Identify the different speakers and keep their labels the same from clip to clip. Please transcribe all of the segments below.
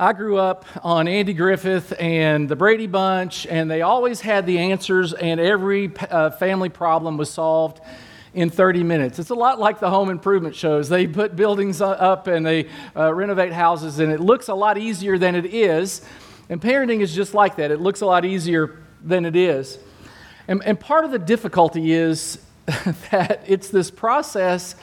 Speaker 1: I grew up on Andy Griffith and the Brady Bunch, and they always had the answers, and every uh, family problem was solved in 30 minutes. It's a lot like the home improvement shows. They put buildings up and they uh, renovate houses, and it looks a lot easier than it is. And parenting is just like that. It looks a lot easier than it is. And, and part of the difficulty is that it's this process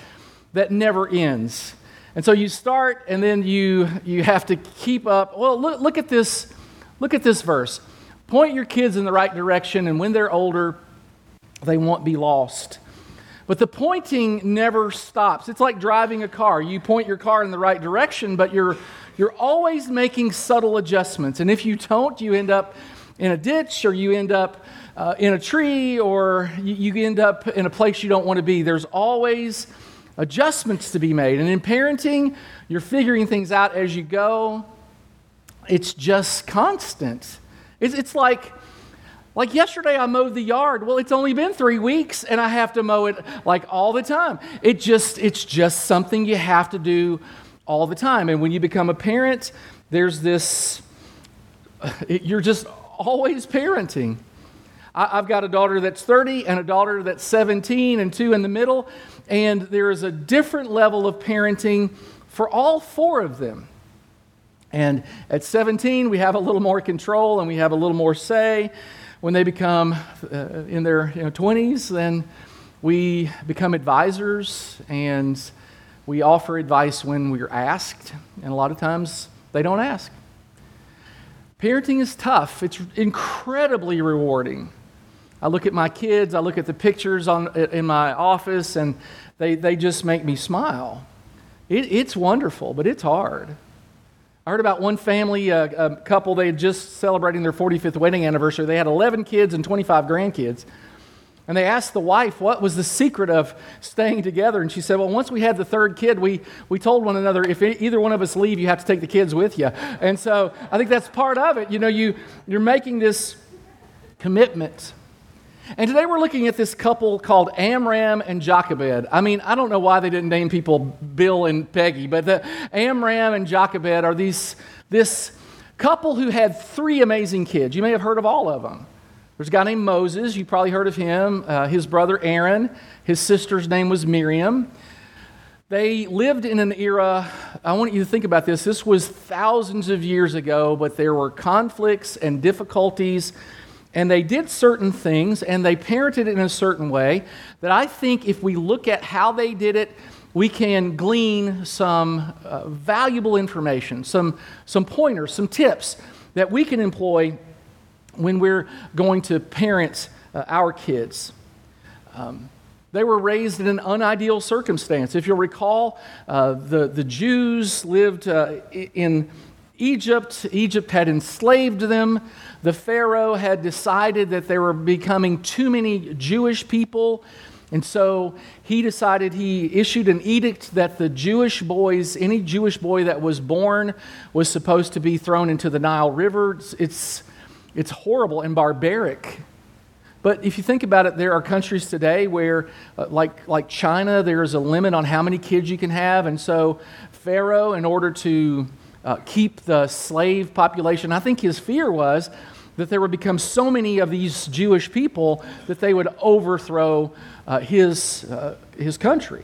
Speaker 1: that never ends. And so you start and then you, you have to keep up. Well, look, look, at this, look at this verse. Point your kids in the right direction, and when they're older, they won't be lost. But the pointing never stops. It's like driving a car. You point your car in the right direction, but you're, you're always making subtle adjustments. And if you don't, you end up in a ditch or you end up uh, in a tree or you, you end up in a place you don't want to be. There's always adjustments to be made. And in parenting, you're figuring things out as you go. It's just constant. It's, it's like, like yesterday, I mowed the yard. Well, it's only been three weeks, and I have to mow it like all the time. It just, it's just something you have to do all the time. And when you become a parent, there's this, you're just always parenting. I, I've got a daughter that's 30 and a daughter that's 17 and two in the middle and there is a different level of parenting for all four of them. And at 17, we have a little more control and we have a little more say. When they become uh, in their you know, 20s, then we become advisors and we offer advice when we're asked, and a lot of times they don't ask. Parenting is tough, it's incredibly rewarding. I look at my kids, I look at the pictures on, in my office, and they, they just make me smile. It, it's wonderful, but it's hard. I heard about one family, a, a couple, they had just celebrating their 45th wedding anniversary. They had 11 kids and 25 grandkids. And they asked the wife what was the secret of staying together. And she said, Well, once we had the third kid, we, we told one another, if either one of us leave, you have to take the kids with you. And so I think that's part of it. You know, you, you're making this commitment and today we're looking at this couple called Amram and Jochebed. I mean, I don't know why they didn't name people Bill and Peggy, but the Amram and Jochebed are these, this couple who had three amazing kids. You may have heard of all of them. There's a guy named Moses. You probably heard of him. Uh, his brother Aaron. His sister's name was Miriam. They lived in an era, I want you to think about this. This was thousands of years ago, but there were conflicts and difficulties and they did certain things and they parented it in a certain way that I think if we look at how they did it, we can glean some uh, valuable information, some, some pointers, some tips that we can employ when we're going to parent uh, our kids. Um, they were raised in an unideal circumstance. If you'll recall, uh, the, the Jews lived uh, in Egypt. Egypt had enslaved them. The Pharaoh had decided that there were becoming too many Jewish people. And so he decided, he issued an edict that the Jewish boys, any Jewish boy that was born, was supposed to be thrown into the Nile River. It's, it's, it's horrible and barbaric. But if you think about it, there are countries today where, uh, like, like China, there is a limit on how many kids you can have. And so Pharaoh, in order to uh, keep the slave population. I think his fear was that there would become so many of these Jewish people that they would overthrow uh, his, uh, his country.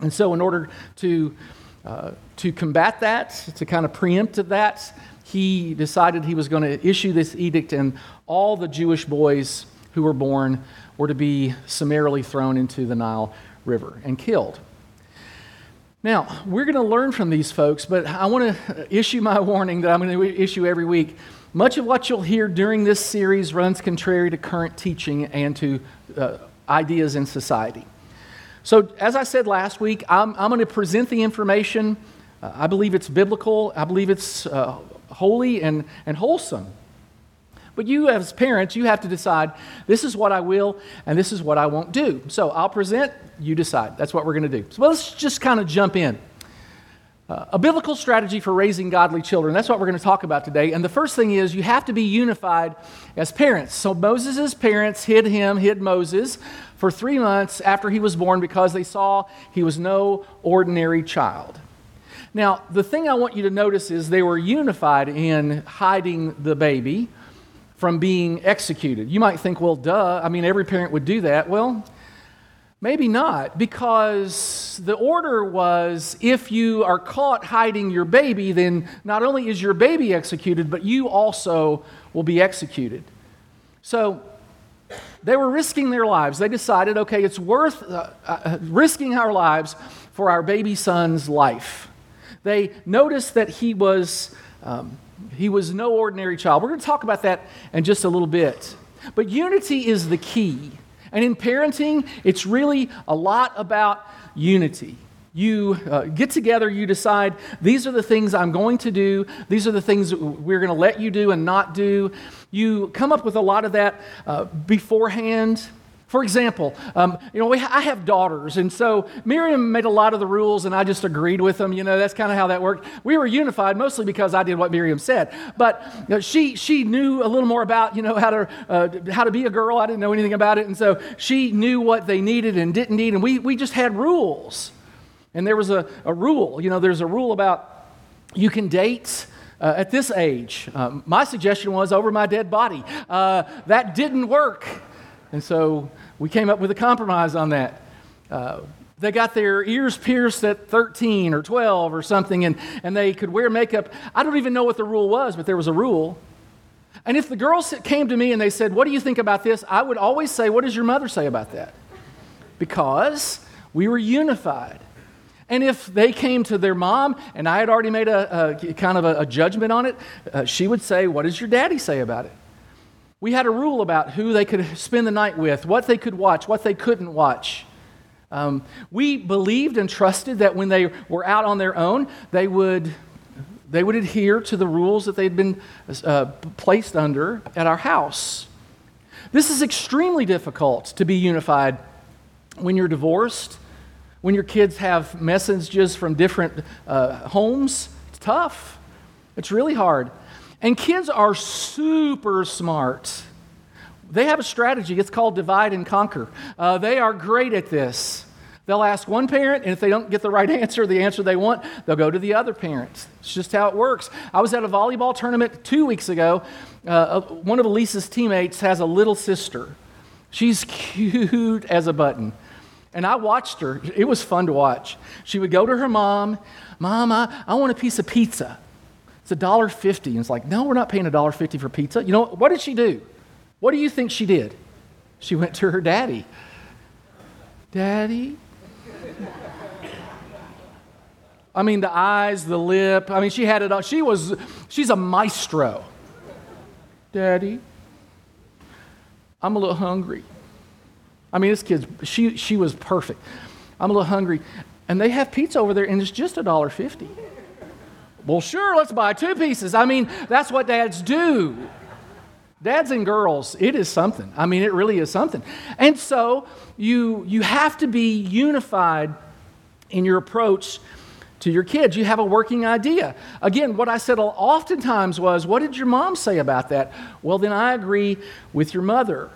Speaker 1: And so, in order to, uh, to combat that, to kind of preempt that, he decided he was going to issue this edict, and all the Jewish boys who were born were to be summarily thrown into the Nile River and killed. Now, we're going to learn from these folks, but I want to issue my warning that I'm going to issue every week. Much of what you'll hear during this series runs contrary to current teaching and to uh, ideas in society. So, as I said last week, I'm, I'm going to present the information. Uh, I believe it's biblical, I believe it's uh, holy and, and wholesome. But you, as parents, you have to decide this is what I will and this is what I won't do. So I'll present, you decide. That's what we're going to do. So let's just kind of jump in. Uh, a biblical strategy for raising godly children. That's what we're going to talk about today. And the first thing is you have to be unified as parents. So Moses' parents hid him, hid Moses for three months after he was born because they saw he was no ordinary child. Now, the thing I want you to notice is they were unified in hiding the baby from being executed. You might think, well, duh, I mean, every parent would do that. Well, maybe not, because the order was if you are caught hiding your baby, then not only is your baby executed, but you also will be executed. So, they were risking their lives. They decided, okay, it's worth uh, uh, risking our lives for our baby son's life. They noticed that he was, um, he was no ordinary child. We're going to talk about that in just a little bit. But unity is the key. And in parenting, it's really a lot about unity. You uh, get together, you decide, these are the things I'm going to do, these are the things we're going to let you do and not do. You come up with a lot of that uh, beforehand. For example, um, you know, we, I have daughters, and so Miriam made a lot of the rules, and I just agreed with them. You know, that's kind of how that worked. We were unified mostly because I did what Miriam said, but you know, she she knew a little more about you know how to uh, how to be a girl. I didn't know anything about it, and so she knew what they needed and didn't need, and we we just had rules. And there was a, a rule. You know, there's a rule about you can date. Uh, at this age. Um, my suggestion was over my dead body. Uh, that didn't work. And so we came up with a compromise on that. Uh, they got their ears pierced at 13 or 12 or something, and, and they could wear makeup. I don't even know what the rule was, but there was a rule. And if the girls came to me and they said, What do you think about this? I would always say, What does your mother say about that? Because we were unified. And if they came to their mom and I had already made a, a kind of a, a, judgment on it, uh, she would say, What does your daddy say about it? We had a rule about who they could spend the night with, what they could watch, what they couldn't watch. Um, we believed and trusted that when they were out on their own, they would, they would adhere to the rules that they'd been uh, placed under at our house. This is extremely difficult to be unified when you're divorced, when your kids have messages from different uh, homes. It's tough, it's really hard. And kids are super smart. They have a strategy. It's called divide and conquer. Uh, they are great at this. They'll ask one parent, and if they don't get the right answer, the answer they want, they'll go to the other parent. It's just how it works. I was at a volleyball tournament two weeks ago. Uh, uh one of Elise's teammates has a little sister. She's cute as a button. And I watched her. It was fun to watch. She would go to her mom, Mom, I, I want a piece of pizza. It's a dollar fifty. And it's like, no, we're not paying a dollar fifty for pizza. You know, what did she do? What do you think she did? She went to her daddy. Daddy? I mean, the eyes, the lip. I mean, she had it all. She was, she's a maestro. Daddy, I'm a little hungry. I mean, this kid's, she, she was perfect. I'm a little hungry. And they have pizza over there, and it's just a dollar fifty. Well, sure, let's buy two pieces. I mean, that's what dads do. Dads and girls, it is something. I mean, it really is something. And so you, you have to be unified in your approach to your kids. You have a working idea. Again, what I said oftentimes was, What did your mom say about that? Well, then I agree with your mother.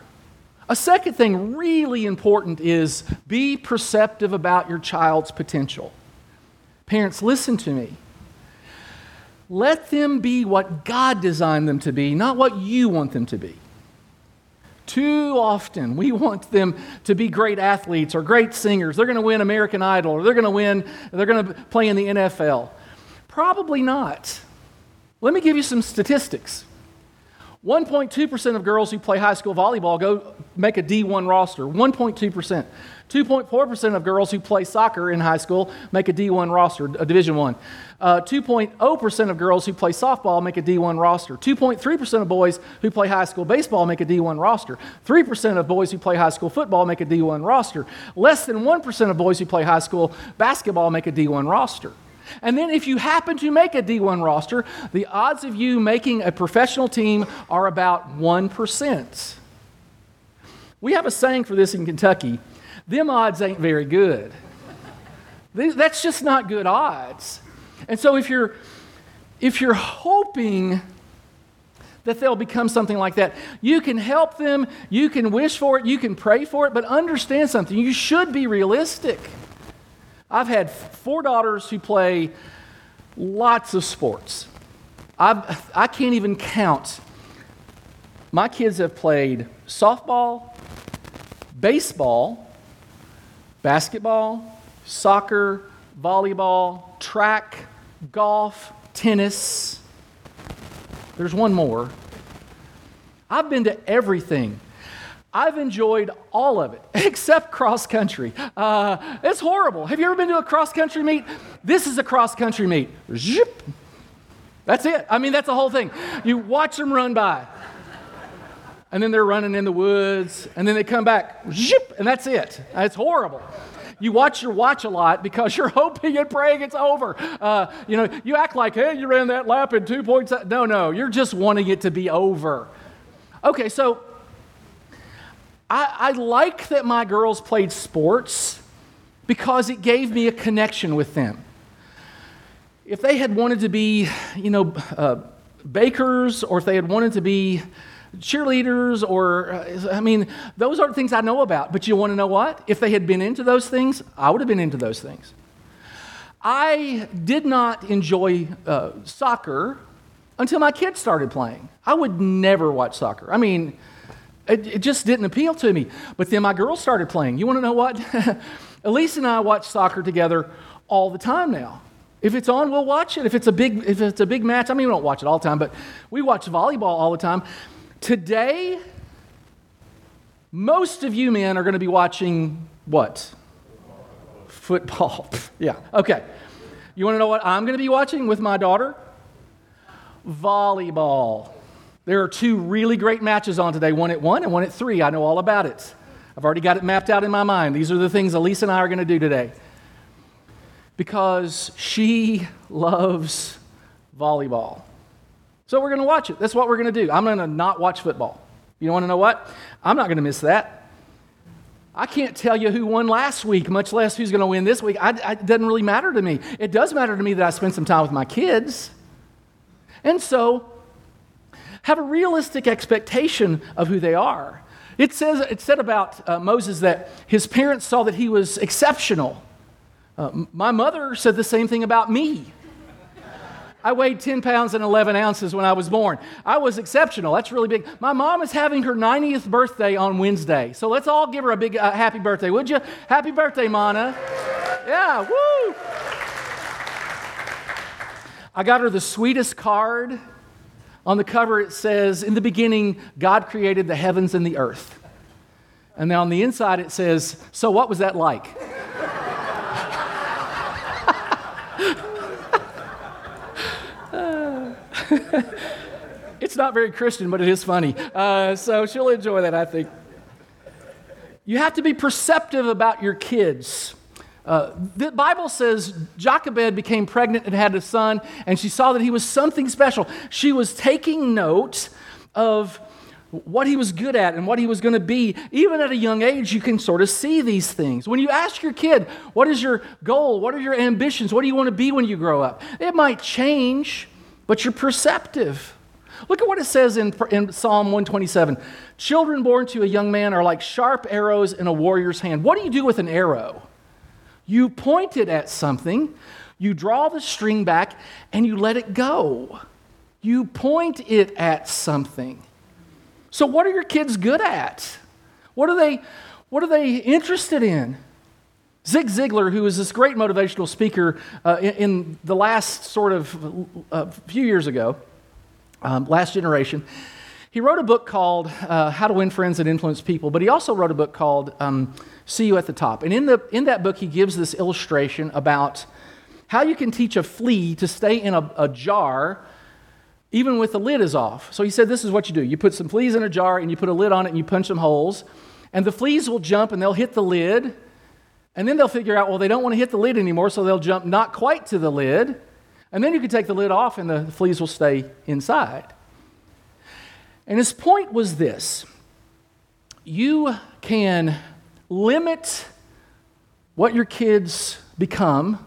Speaker 1: A second thing, really important, is be perceptive about your child's potential. Parents, listen to me. Let them be what God designed them to be, not what you want them to be. Too often, we want them to be great athletes or great singers. They're going to win American Idol or they're going to win, they're going to play in the NFL. Probably not. Let me give you some statistics. 1.2% of girls who play high school volleyball go make a D1 roster. 1.2%. 2.4% of girls who play soccer in high school make a D1 roster, a Division One. Uh, 2.0% of girls who play softball make a D1 roster. 2.3% of boys who play high school baseball make a D1 roster. 3% of boys who play high school football make a D1 roster. Less than 1% of boys who play high school basketball make a D1 roster. And then, if you happen to make a D1 roster, the odds of you making a professional team are about 1%. We have a saying for this in Kentucky them odds ain't very good. That's just not good odds. And so, if you're, if you're hoping that they'll become something like that. You can help them, you can wish for it, you can pray for it, but understand something. You should be realistic. I've had four daughters who play lots of sports. I've, I can't even count. My kids have played softball, baseball, basketball, soccer, volleyball, track, golf, tennis. There's one more. I've been to everything. I've enjoyed all of it except cross country. Uh, it's horrible. Have you ever been to a cross country meet? This is a cross country meet. Zip. That's it. I mean, that's the whole thing. You watch them run by, and then they're running in the woods, and then they come back, zip, and that's it. It's horrible. You watch your watch a lot because you're hoping and praying it's over. Uh, you know, you act like, hey, you ran that lap in two points. No, no, you're just wanting it to be over. Okay, so I, I like that my girls played sports because it gave me a connection with them. If they had wanted to be, you know, uh, bakers, or if they had wanted to be cheerleaders, or, uh, I mean, those aren't things I know about. But you want to know what? If they had been into those things, I would have been into those things. I did not enjoy uh, soccer until my kids started playing. I would never watch soccer. I mean, it, it, just didn't appeal to me. But then my girls started playing. You want to know what? Elise and I watch soccer together all the time now. If it's on, we'll watch it. If it's a big, if it's a big match, I mean, we don't watch it all the time, but we watch volleyball all the time. Today, most of you men are going to be watching what? Football. yeah. Okay. You want to know what I'm going to be watching with my daughter? Volleyball. There are two really great matches on today one at one and one at three. I know all about it. I've already got it mapped out in my mind. These are the things Elise and I are going to do today. Because she loves volleyball. So we're going to watch it. That's what we're going to do. I'm going to not watch football. You want to know what? I'm not going to miss that. I can't tell you who won last week, much less who's going to win this week. I, I, it doesn't really matter to me. It does matter to me that I spend some time with my kids. And so have a realistic expectation of who they are. It, says, it said about uh, Moses that his parents saw that he was exceptional. Uh, my mother said the same thing about me. I weighed 10 pounds and 11 ounces when I was born. I was exceptional. That's really big. My mom is having her 90th birthday on Wednesday. So let's all give her a big uh, happy birthday, would you? Happy birthday, Mana. Yeah, woo. I got her the sweetest card on the cover, it says, In the beginning, God created the heavens and the earth. And then on the inside, it says, So what was that like? it's not very Christian, but it is funny. Uh, so she'll enjoy that, I think. You have to be perceptive about your kids. Uh, the Bible says Jochebed became pregnant and had a son, and she saw that he was something special. She was taking note of what he was good at and what he was going to be. Even at a young age, you can sort of see these things. When you ask your kid, What is your goal? What are your ambitions? What do you want to be when you grow up? It might change, but you're perceptive. Look at what it says in, in Psalm 127 Children born to a young man are like sharp arrows in a warrior's hand. What do you do with an arrow? You point it at something, you draw the string back, and you let it go. You point it at something. So, what are your kids good at? What are they, what are they interested in? Zig Ziglar, who was this great motivational speaker uh, in, in, the last sort of uh, few years ago, um, last generation, he wrote a book called uh, How to Win Friends and Influence People, but he also wrote a book called um, See You at the Top. And in, the, in that book, he gives this illustration about how you can teach a flea to stay in a, a jar even with the lid is off. So he said, This is what you do you put some fleas in a jar and you put a lid on it and you punch some holes, and the fleas will jump and they'll hit the lid. And then they'll figure out, well, they don't want to hit the lid anymore, so they'll jump not quite to the lid. And then you can take the lid off and the fleas will stay inside. And his point was this you can limit what your kids become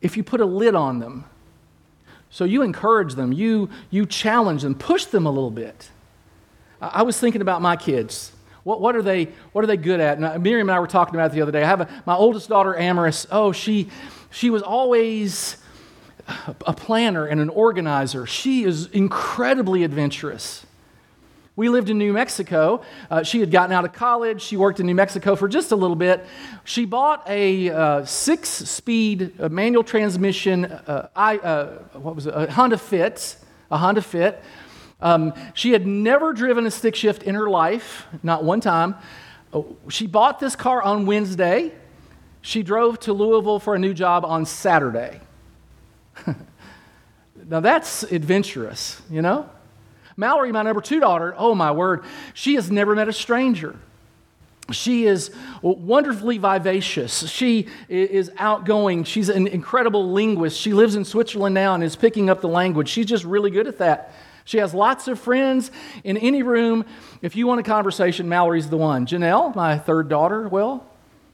Speaker 1: if you put a lid on them. So you encourage them, you, you challenge them, push them a little bit. I, was thinking about my kids. What, what, are they, what are they good at? And Miriam and I were talking about it the other day. I have a, my oldest daughter, Amaris. Oh, she, she was always a planner and an organizer. She is incredibly adventurous. We lived in New Mexico. Uh, she had gotten out of college. She worked in New Mexico for just a little bit. She bought a uh, six speed uh, manual transmission, uh, I, uh, what was it, a Honda Fit, a Honda Fit. Um, she had never driven a stick shift in her life, not one time. Oh, she bought this car on Wednesday. She drove to Louisville for a new job on Saturday. now that's adventurous, you know? Mallory, my number two daughter, oh my word, she has never met a stranger. She is wonderfully vivacious. She is outgoing. She's an incredible linguist. She lives in Switzerland now and is picking up the language. She's just really good at that. She has lots of friends in any room. If you want a conversation, Mallory's the one. Janelle, my third daughter, well,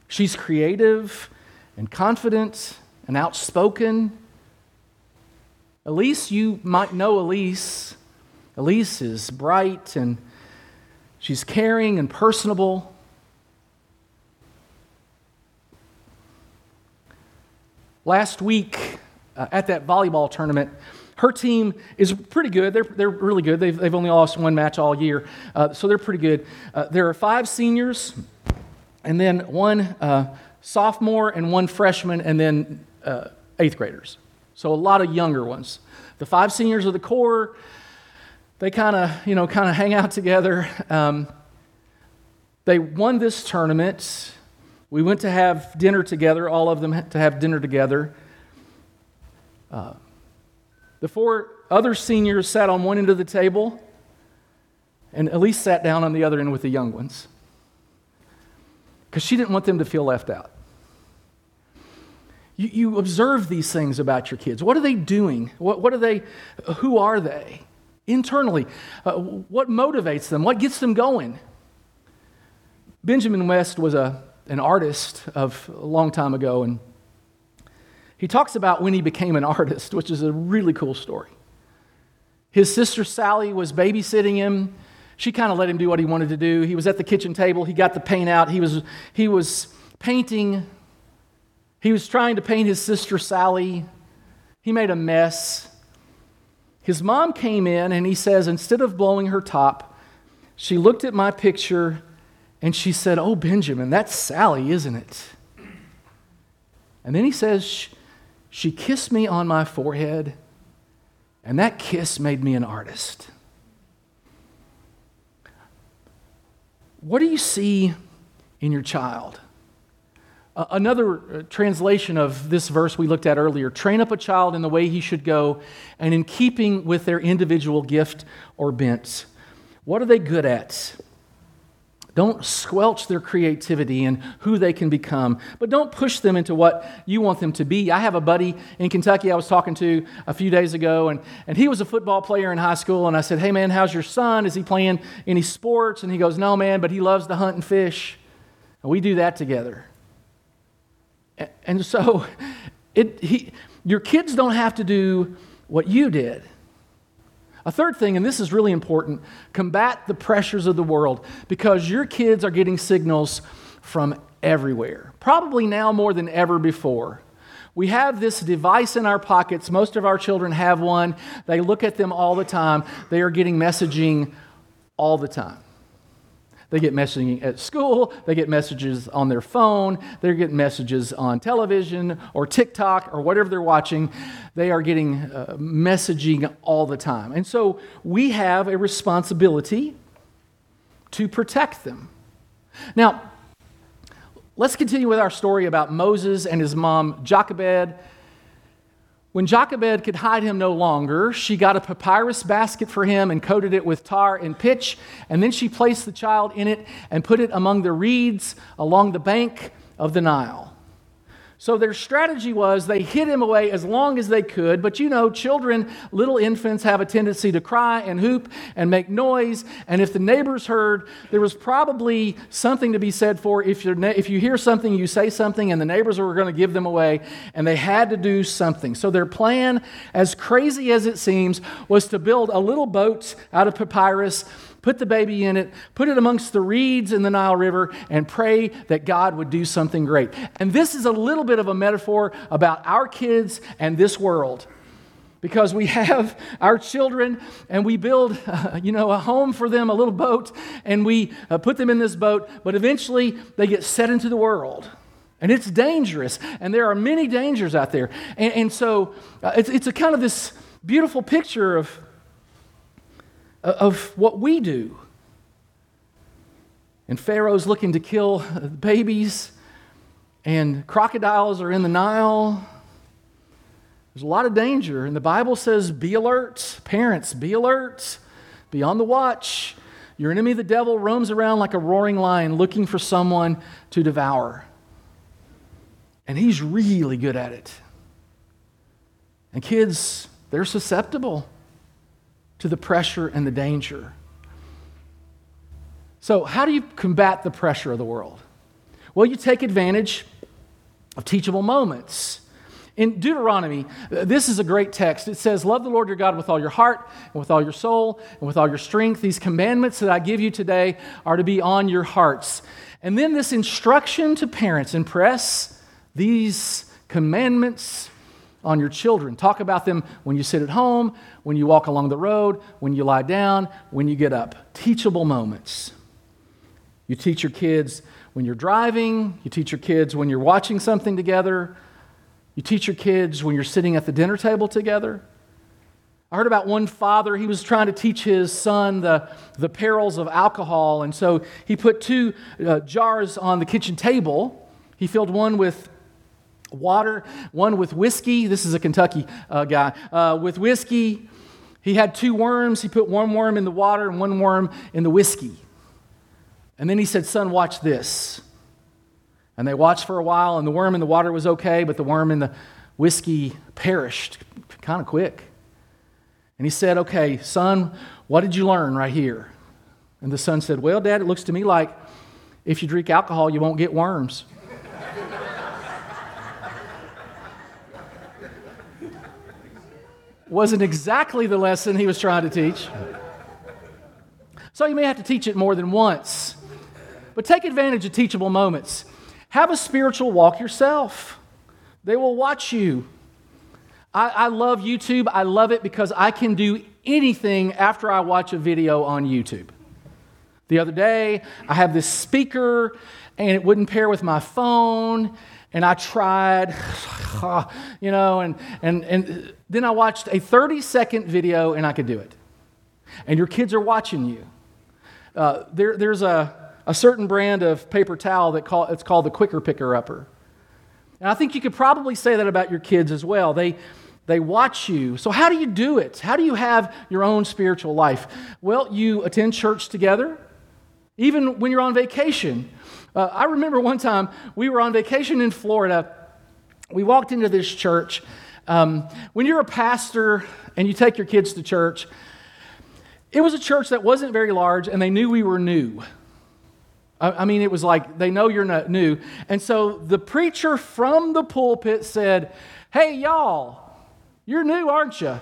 Speaker 1: she's creative and confident and outspoken. Elise, you might know Elise. Elise is bright and she's caring and personable. Last week uh, at that volleyball tournament, her team is pretty good. They're, they're really good. They've, they've only lost one match all year, uh, so they're pretty good. Uh, there are five seniors, and then one uh, sophomore, and one freshman, and then uh, eighth graders. So a lot of younger ones. The five seniors are the core they kind of, you know, kind of hang out together. Um, they won this tournament. We went to have dinner together, all of them to have dinner together. Uh, the four other seniors sat on one end of the table, and Elise sat down on the other end with the young ones because she didn't want them to feel left out. You, you observe these things about your kids. What are they doing? What, what are they? Who are they? Internally. Uh, what motivates them? What gets them going? Benjamin West was a, an artist of a long time ago, and he talks about when he became an artist, which is a really cool story. His sister Sally was babysitting him. She kind of let him do what he wanted to do. He was at the kitchen table. He got the paint out. He was, he was painting. He was trying to paint his sister Sally. He made a mess. His mom came in and he says, instead of blowing her top, she looked at my picture and she said, Oh, Benjamin, that's Sally, isn't it? And then he says, She kissed me on my forehead, and that kiss made me an artist. What do you see in your child? Another uh, translation of this verse we looked at earlier train up a child in the way he should go, and in keeping with their individual gift or bent. What are they good at? Don't squelch their creativity and who they can become, but don't push them into what you want them to be. I have a buddy in Kentucky I was talking to a few days ago, and, and he was a football player in high school. And I said, Hey, man, how's your son? Is he playing any sports? And he goes, No, man, but he loves to hunt and fish. And we do that together. And so, it, he, your kids don't have to do what you did. A third thing, and this is really important combat the pressures of the world because your kids are getting signals from everywhere, probably now more than ever before. We have this device in our pockets. Most of our children have one. They look at them all the time. They are getting messaging all the time. They get messaging at school, they get messages on their phone, they're getting messages on television or TikTok or whatever they're watching. They are getting uh, messaging all the time. And so we have a responsibility to protect them. Now, let's continue with our story about Moses and his mom, Jochebed when Jochebed could hide him no longer, she got a papyrus basket for him and coated it with tar and pitch, and then she placed the child in it and put it among the reeds along the bank of the Nile. So their strategy was they hid him away as long as they could. But you know, children, little infants, have a tendency to cry and hoop and make noise. And if the neighbors heard, there was probably something to be said for if, na- if you hear something, you say something, and the neighbors were going to give them away. And they had to do something. So their plan, as crazy as it seems, was to build a little boat out of papyrus put the baby in it, put it amongst the reeds in the Nile River, and pray that God would do something great. And this is a little bit of a metaphor about our kids and this world. because we have our children and we build, uh, you know, a home for them, a little boat, and we uh, put them in this boat, but eventually they get set into the world. And it's dangerous, and there are many dangers out there. And, and so uh, it's, it's a kind of this beautiful picture of, of what we do. And Pharaoh's looking to kill uh, babies, and crocodiles are in the Nile. There's a lot of danger, and the Bible says, Be alert. Parents, be alert. Be on the watch. Your enemy, the devil, roams around like a roaring lion looking for someone to devour. And he's really good at it. And kids, they're susceptible to the pressure and the danger. So, how do you combat the pressure of the world? Well, you take advantage of teachable moments. In Deuteronomy, this is a great text. It says, Love the Lord your God with all your heart, and with all your soul, and with all your strength. These commandments that I give you today are to be on your hearts. And then this instruction to parents impress these commandments on your children. Talk about them when you sit at home, when you walk along the road, when you lie down, when you get up. Teachable moments. You teach your kids when you're driving, you teach your kids when you're watching something together, you teach your kids when you're sitting at the dinner table together. I heard about one father, he was trying to teach his son the, the perils of alcohol, and so he put two uh, jars on the kitchen table. He filled one with water, one with whiskey. This is a Kentucky uh, guy. Uh, with whiskey, he had two worms. He put one worm in the water and one worm in the whiskey. And then he said, Son, watch this. And they watched for a while, and the worm in the water was okay, but the worm in the whiskey perished kind of quick. And he said, Okay, son, what did you learn right here? And the son said, Well, Dad, it looks to me like if you drink alcohol, you won't get worms. Wasn't exactly the lesson he was trying to teach. So you may have to teach it more than once. But take advantage of teachable moments. Have a spiritual walk yourself. They will watch you. I, I, love YouTube. I love it because I can do anything after I watch a video on YouTube. The other day, I have this speaker and it wouldn't pair with my phone and I tried, you know, and, and, and then I watched a 30 second video and I could do it. And your kids are watching you. Uh, there, there's a, a certain brand of paper towel that call, it's called the Quicker Picker Upper. And I think you could probably say that about your kids as well. They, they watch you. So, how do you do it? How do you have your own spiritual life? Well, you attend church together, even when you're on vacation. Uh, I remember one time we were on vacation in Florida. We walked into this church. Um, when you're a pastor and you take your kids to church, it was a church that wasn't very large and they knew we were new. I, I mean, it was like they know you're not new. And so the preacher from the pulpit said, Hey, y'all, you're new, aren't you?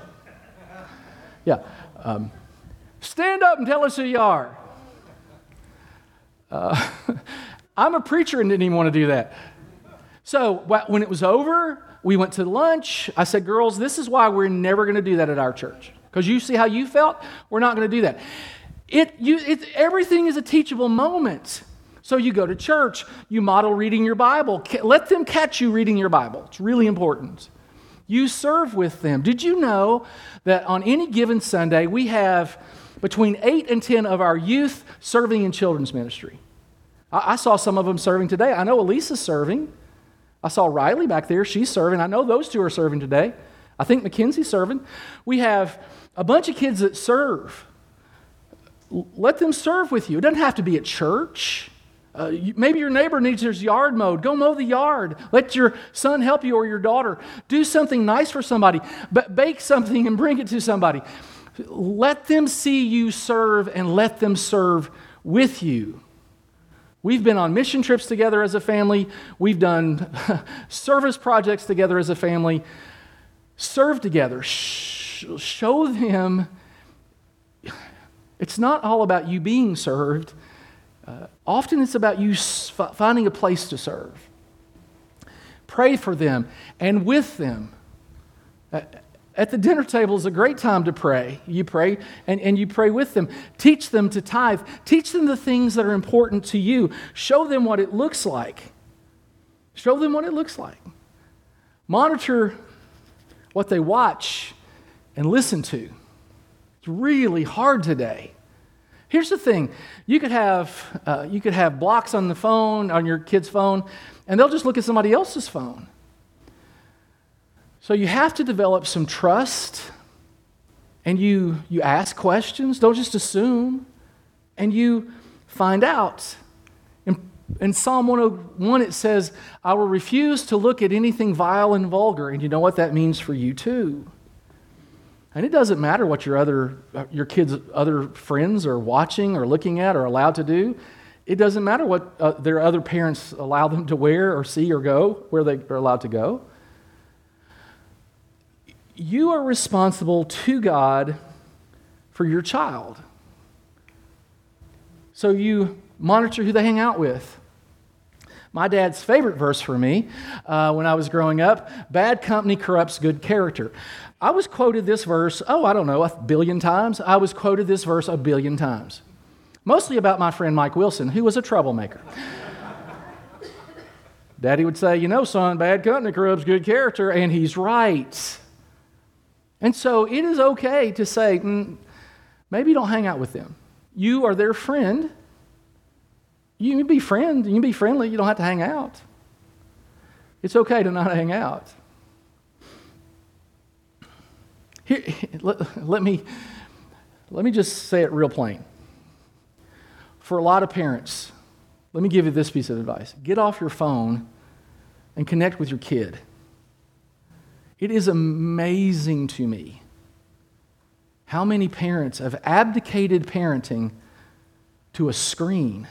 Speaker 1: Yeah. Um, stand up and tell us who you are. Uh, I'm a preacher and didn't even want to do that. So when it was over, we went to lunch. I said, Girls, this is why we're never going to do that at our church. Because you see how you felt? We're not going to do that. It, you, it, everything is a teachable moment. So you go to church, you model reading your Bible. Let them catch you reading your Bible. It's really important. You serve with them. Did you know that on any given Sunday, we have between eight and 10 of our youth serving in children's ministry? I, I saw some of them serving today. I know Elise's serving. I saw Riley back there. She's serving. I know those two are serving today. I think Mackenzie's serving. We have a bunch of kids that serve. Let them serve with you. It doesn't have to be at church. Uh, you, maybe your neighbor needs his yard mowed. Go mow the yard. Let your son help you or your daughter. Do something nice for somebody. But bake something and bring it to somebody. Let them see you serve and let them serve with you. We've been on mission trips together as a family. We've done service projects together as a family. Serve together. Show them it's not all about you being served. Uh, often it's about you finding a place to serve. Pray for them and with them. Uh, At the dinner table is a great time to pray. You pray and, and you pray with them. Teach them to tithe. Teach them the things that are important to you. Show them what it looks like. Show them what it looks like. Monitor what they watch and listen to. It's really hard today. Here's the thing you could have, uh, you could have blocks on the phone, on your kid's phone, and they'll just look at somebody else's phone. So you have to develop some trust and you, you ask questions, don't just assume, and you find out. In, in Psalm 101, it says, I will refuse to look at anything vile and vulgar. And you know what that means for you too. And it doesn't matter what your other your kids' other friends are watching or looking at or allowed to do. It doesn't matter what uh, their other parents allow them to wear or see or go where they are allowed to go you are responsible to God for your child. So you monitor who they hang out with. My dad's favorite verse for me uh, when I was growing up bad company corrupts good character. I was quoted this verse, oh, I don't know, a billion times. I was quoted this verse a billion times, mostly about my friend Mike Wilson, who was a troublemaker. Daddy would say, You know, son, bad company corrupts good character, and he's right. And so it is okay to say, mm, maybe don't hang out with them. You are their friend. You can be friend, you can be friendly, you don't have to hang out. It's okay to not hang out. Here, let, let, me, let me just say it real plain. For a lot of parents, let me give you this piece of advice get off your phone and connect with your kid. It is amazing to me how many parents have abdicated parenting to a screen.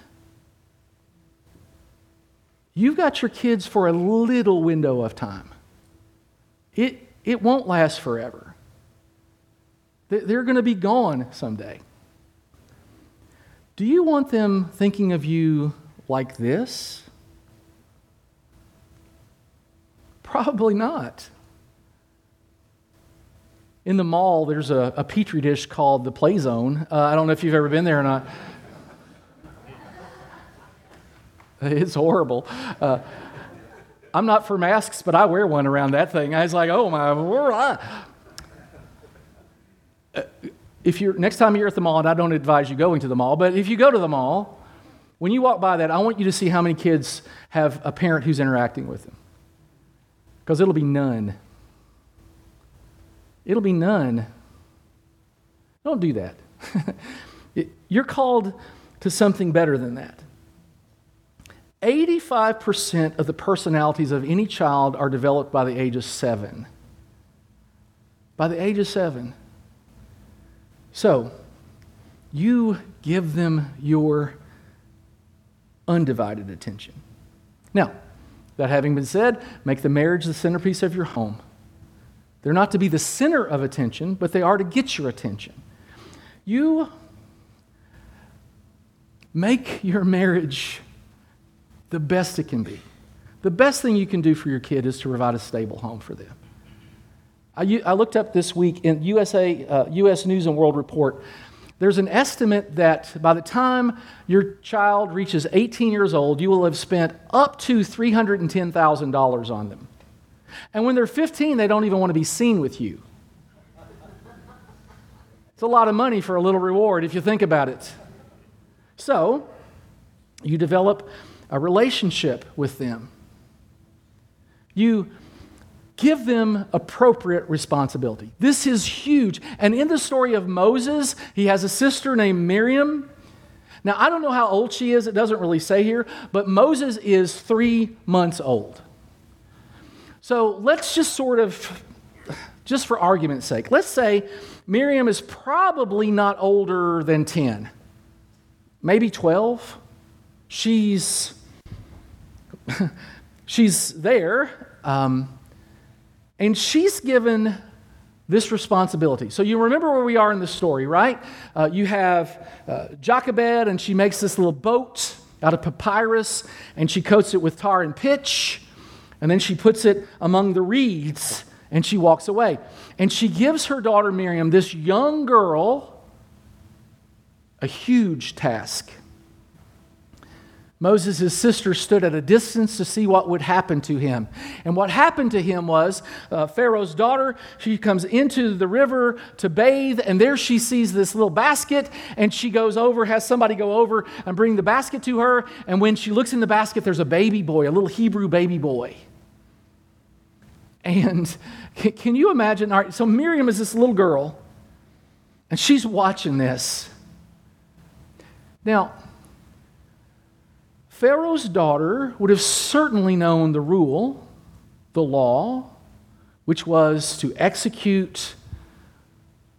Speaker 1: You've got your kids for a little window of time. It, it won't last forever. They're going to be gone someday. Do you want them thinking of you like this? Probably not. In the mall, there's a, a petri dish called the Play Zone. Uh, I don't know if you've ever been there or not. It's horrible. Uh, I'm not for masks, but I wear one around that thing. I was like, oh my, uh, if you're next time you're at the mall, and I don't advise you going to the mall, but if you go to the mall, when you walk by that, I want you to see how many kids have a parent who's interacting with them, because it'll be none. It'll be none. Don't do that. You're called to something better than that. 85% of the personalities of any child are developed by the age of seven. By the age of seven. So, you give them your undivided attention. Now, that having been said, make the marriage the centerpiece of your home. They're not to be the center of attention, but they are to get your attention. You make your marriage the best it can be. The best thing you can do for your kid is to provide a stable home for them. I, I looked up this week in USA, uh, U.S. News and World Report. There's an estimate that by the time your child reaches 18 years old, you will have spent up to $310,000 on them. And when they're 15, they don't even want to be seen with you. It's a lot of money for a little reward if you think about it. So, you develop a relationship with them. You give them appropriate responsibility. This is huge. And in the story of Moses, he has a sister named Miriam. Now, I don't know how old she is, it doesn't really say here, but Moses is three months old. So let's just sort of, just for argument's sake, let's say Miriam is probably not older than 10, maybe 12. She's, she's there, um, and she's given this responsibility. So you remember where we are in the story, right? Uh, you have uh, Jochebed, and she makes this little boat out of papyrus, and she coats it with tar and pitch and then she puts it among the reeds and she walks away. And she gives her daughter Miriam, this young girl, a huge task. Moses' sister stood at a distance to see what would happen to him. And what happened to him was uh, Pharaoh's daughter, she comes into the river to bathe, and there she sees this little basket, and she goes over, has somebody go over and bring the basket to her. And when she looks in the basket, there's a baby boy, a little Hebrew baby boy. And can you imagine? All right, so Miriam is this little girl, and she's watching this. Now, Pharaoh's daughter would have certainly known the rule, the law, which was to execute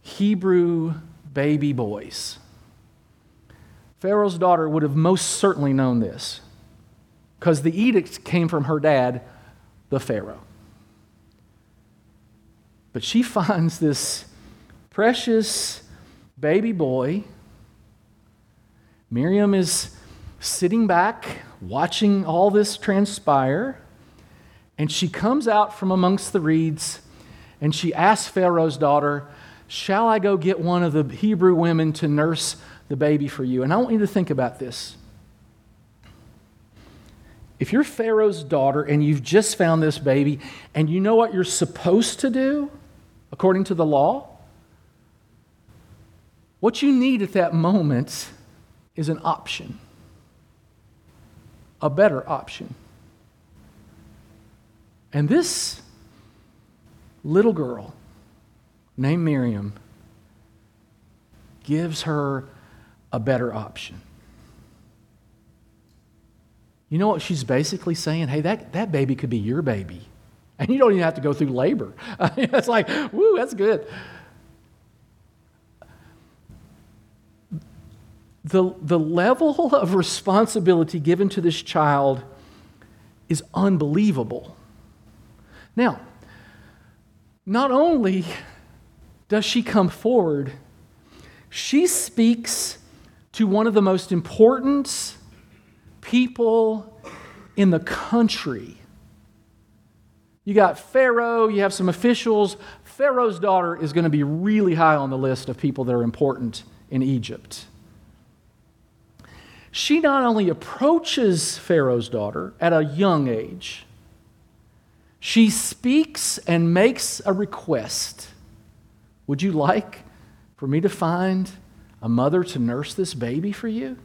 Speaker 1: Hebrew baby boys. Pharaoh's daughter would have most certainly known this because the edict came from her dad, the Pharaoh. But she finds this precious baby boy. Miriam is sitting back, watching all this transpire. And she comes out from amongst the reeds and she asks Pharaoh's daughter, Shall I go get one of the Hebrew women to nurse the baby for you? And I want you to think about this. If you're Pharaoh's daughter and you've just found this baby and you know what you're supposed to do according to the law, what you need at that moment is an option a better option. And this little girl named Miriam gives her a better option. You know what she's basically saying? Hey, that, that baby could be your baby. And you don't even have to go through labor. it's like, woo, that's good. the, the level of responsibility given to this child is unbelievable. Now, not only does she come forward, she speaks to one of the most important people in the country. You got Pharaoh, you have some officials. Pharaoh's daughter is going to be really high on the list of people that are important in Egypt she not only approaches Pharaoh's daughter at a young age, she speaks and makes a request. Would you like for me to find a mother to nurse this baby for you?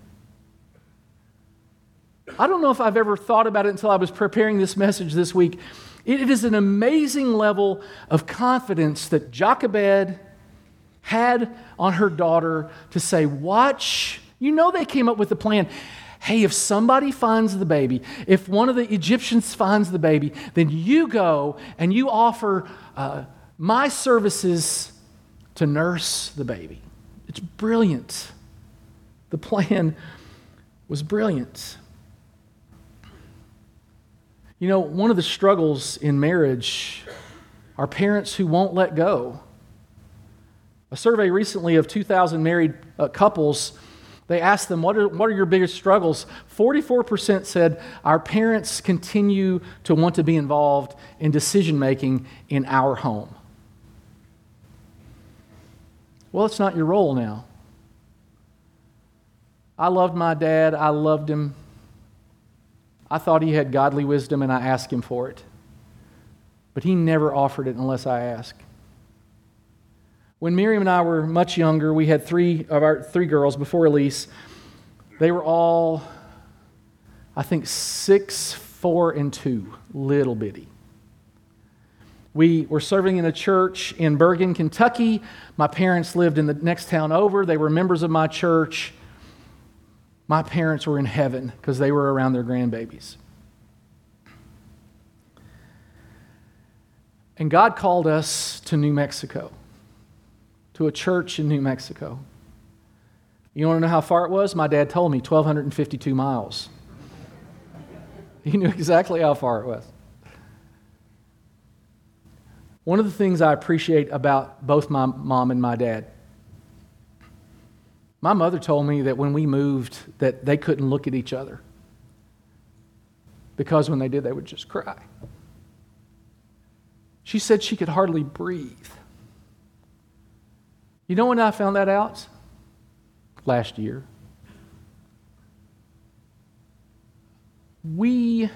Speaker 1: I don't know if I've ever thought about it until I was preparing this message this week. It is an amazing level of confidence that Jochebed had on her daughter to say, Watch you know they came up with the plan. Hey, if somebody finds the baby, if one of the Egyptians finds the baby, then you go and you offer uh, my services to nurse the baby. It's brilliant. The plan was brilliant. You know, one of the struggles in marriage are parents who won't let go. A survey recently of 2,000 married uh, couples they asked them, what are, what are your biggest struggles? 44% said, Our parents continue to want to be involved in decision making in our home. Well, it's not your role now. I loved my dad. I loved him. I thought he had godly wisdom, and I asked him for it. But he never offered it unless I asked. When Miriam and I were much younger, we had three of our three girls before Elise. They were all, I think, six, four, and two, little bitty. We were serving in a church in Burgin, Kentucky. My parents lived in the next town over. They were members of my church. My parents were in heaven because they were around their grandbabies. And God called us to New Mexico to a church in New Mexico. You want to know how far it was? My dad told me 1,252 miles. He knew exactly how far it was. One of the things I appreciate about both my mom and my dad, my mother told me that when we moved that they couldn't look at each other because when they did they would just cry. She said she could hardly breathe. You know when I found that out? Last year. We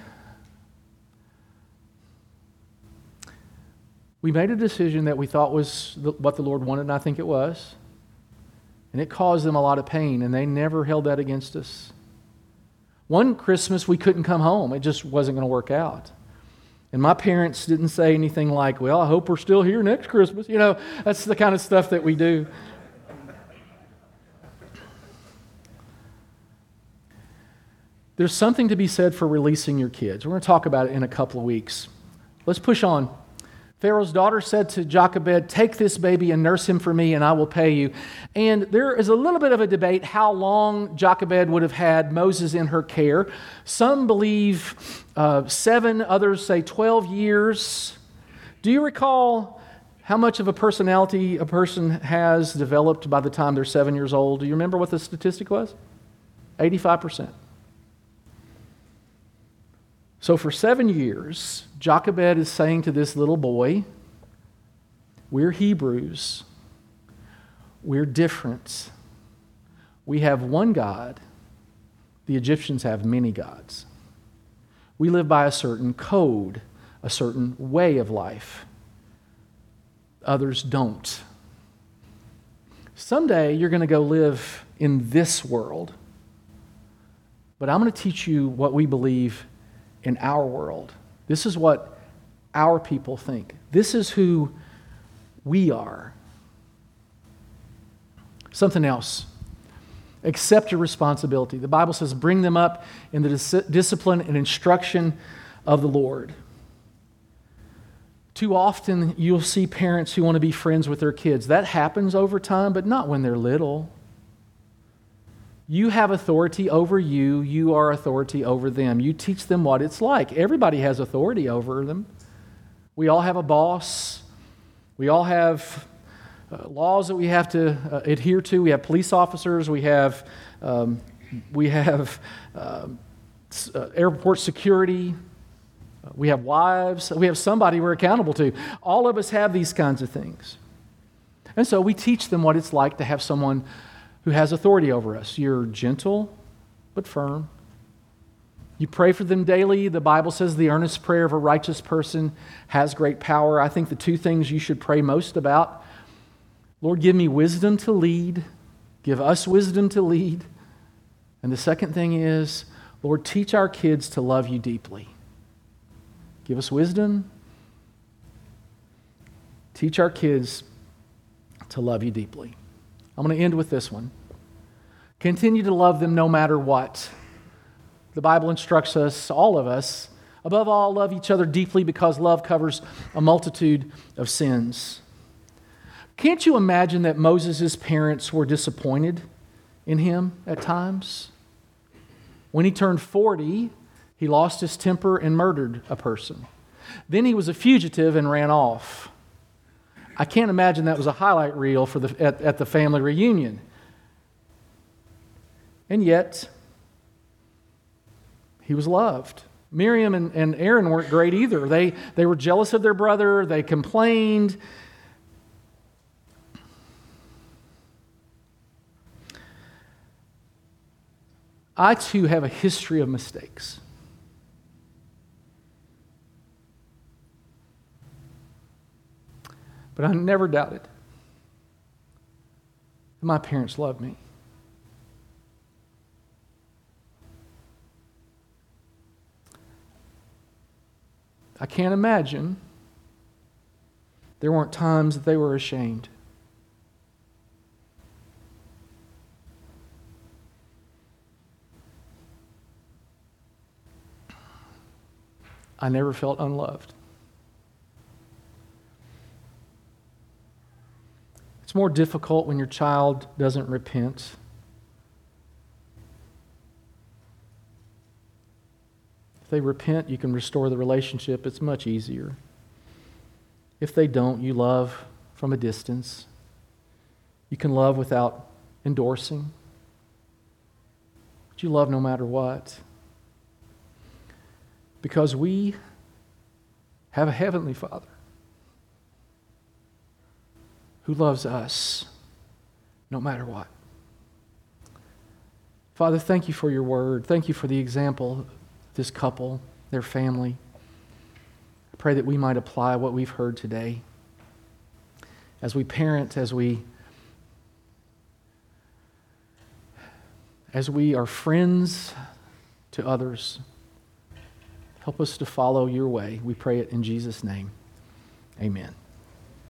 Speaker 1: we made a decision that we thought was what the Lord wanted, and I think it was. And it caused them a lot of pain, and they never held that against us. One Christmas, we couldn't come home. It just wasn't going to work out. And my parents didn't say anything like, Well, I hope we're still here next Christmas. You know, that's the kind of stuff that we do. There's something to be said for releasing your kids. We're going to talk about it in a couple of weeks. Let's push on. Pharaoh's daughter said to Jochebed, Take this baby and nurse him for me, and I will pay you. And there is a little bit of a debate how long Jochebed would have had Moses in her care. Some believe uh, seven, others say 12 years. Do you recall how much of a personality a person has developed by the time they're seven years old? Do you remember what the statistic was? 85%. So for seven years, Jochebed is saying to this little boy, We're Hebrews. We're different. We have one God. The Egyptians have many gods. We live by a certain code, a certain way of life. Others don't. Someday you're going to go live in this world, but I'm going to teach you what we believe in our world. This is what our people think. This is who we are. Something else. Accept your responsibility. The Bible says, bring them up in the dis- discipline and instruction of the Lord. Too often, you'll see parents who want to be friends with their kids. That happens over time, but not when they're little. You have authority over you, you are authority over them. You teach them what it's like. Everybody has authority over them. We all have a boss, we all have uh, laws that we have to uh, adhere to. We have police officers, we have, um, we have uh, uh airport security. We have wives. We have somebody we're accountable to. All of us have these kinds of things. And so we teach them what it's like to have someone who has authority over us. You're gentle but firm. You pray for them daily. The Bible says the earnest prayer of a righteous person has great power. I think the two things you should pray most about Lord, give me wisdom to lead, give us wisdom to lead. And the second thing is, Lord, teach our kids to love you deeply. Give us wisdom. Teach our kids to love you deeply. I'm going to end with this one. Continue to love them no matter what. The Bible instructs us, all of us, above all, love each other deeply because love covers a multitude of sins. Can't you imagine that Moses' parents were disappointed in him at times? When he turned 40, he lost his temper and murdered a person. Then he was a fugitive and ran off. I can't imagine that was a highlight reel for the, at, at the family reunion. And yet, he was loved. Miriam and, and Aaron weren't great either. They, they were jealous of their brother, they complained. I too have a history of mistakes. But I never doubted that my parents loved me. I can't imagine there weren't times that they were ashamed. I never felt unloved. It's more difficult when your child doesn't repent. If they repent, you can restore the relationship. It's much easier. If they don't, you love from a distance. You can love without endorsing. But you love no matter what. Because we have a heavenly Father who loves us no matter what. Father, thank you for your word. Thank you for the example this couple, their family. I pray that we might apply what we've heard today as we parent, as we as we are friends to others. Help us to follow your way. We pray it in Jesus' name. Amen.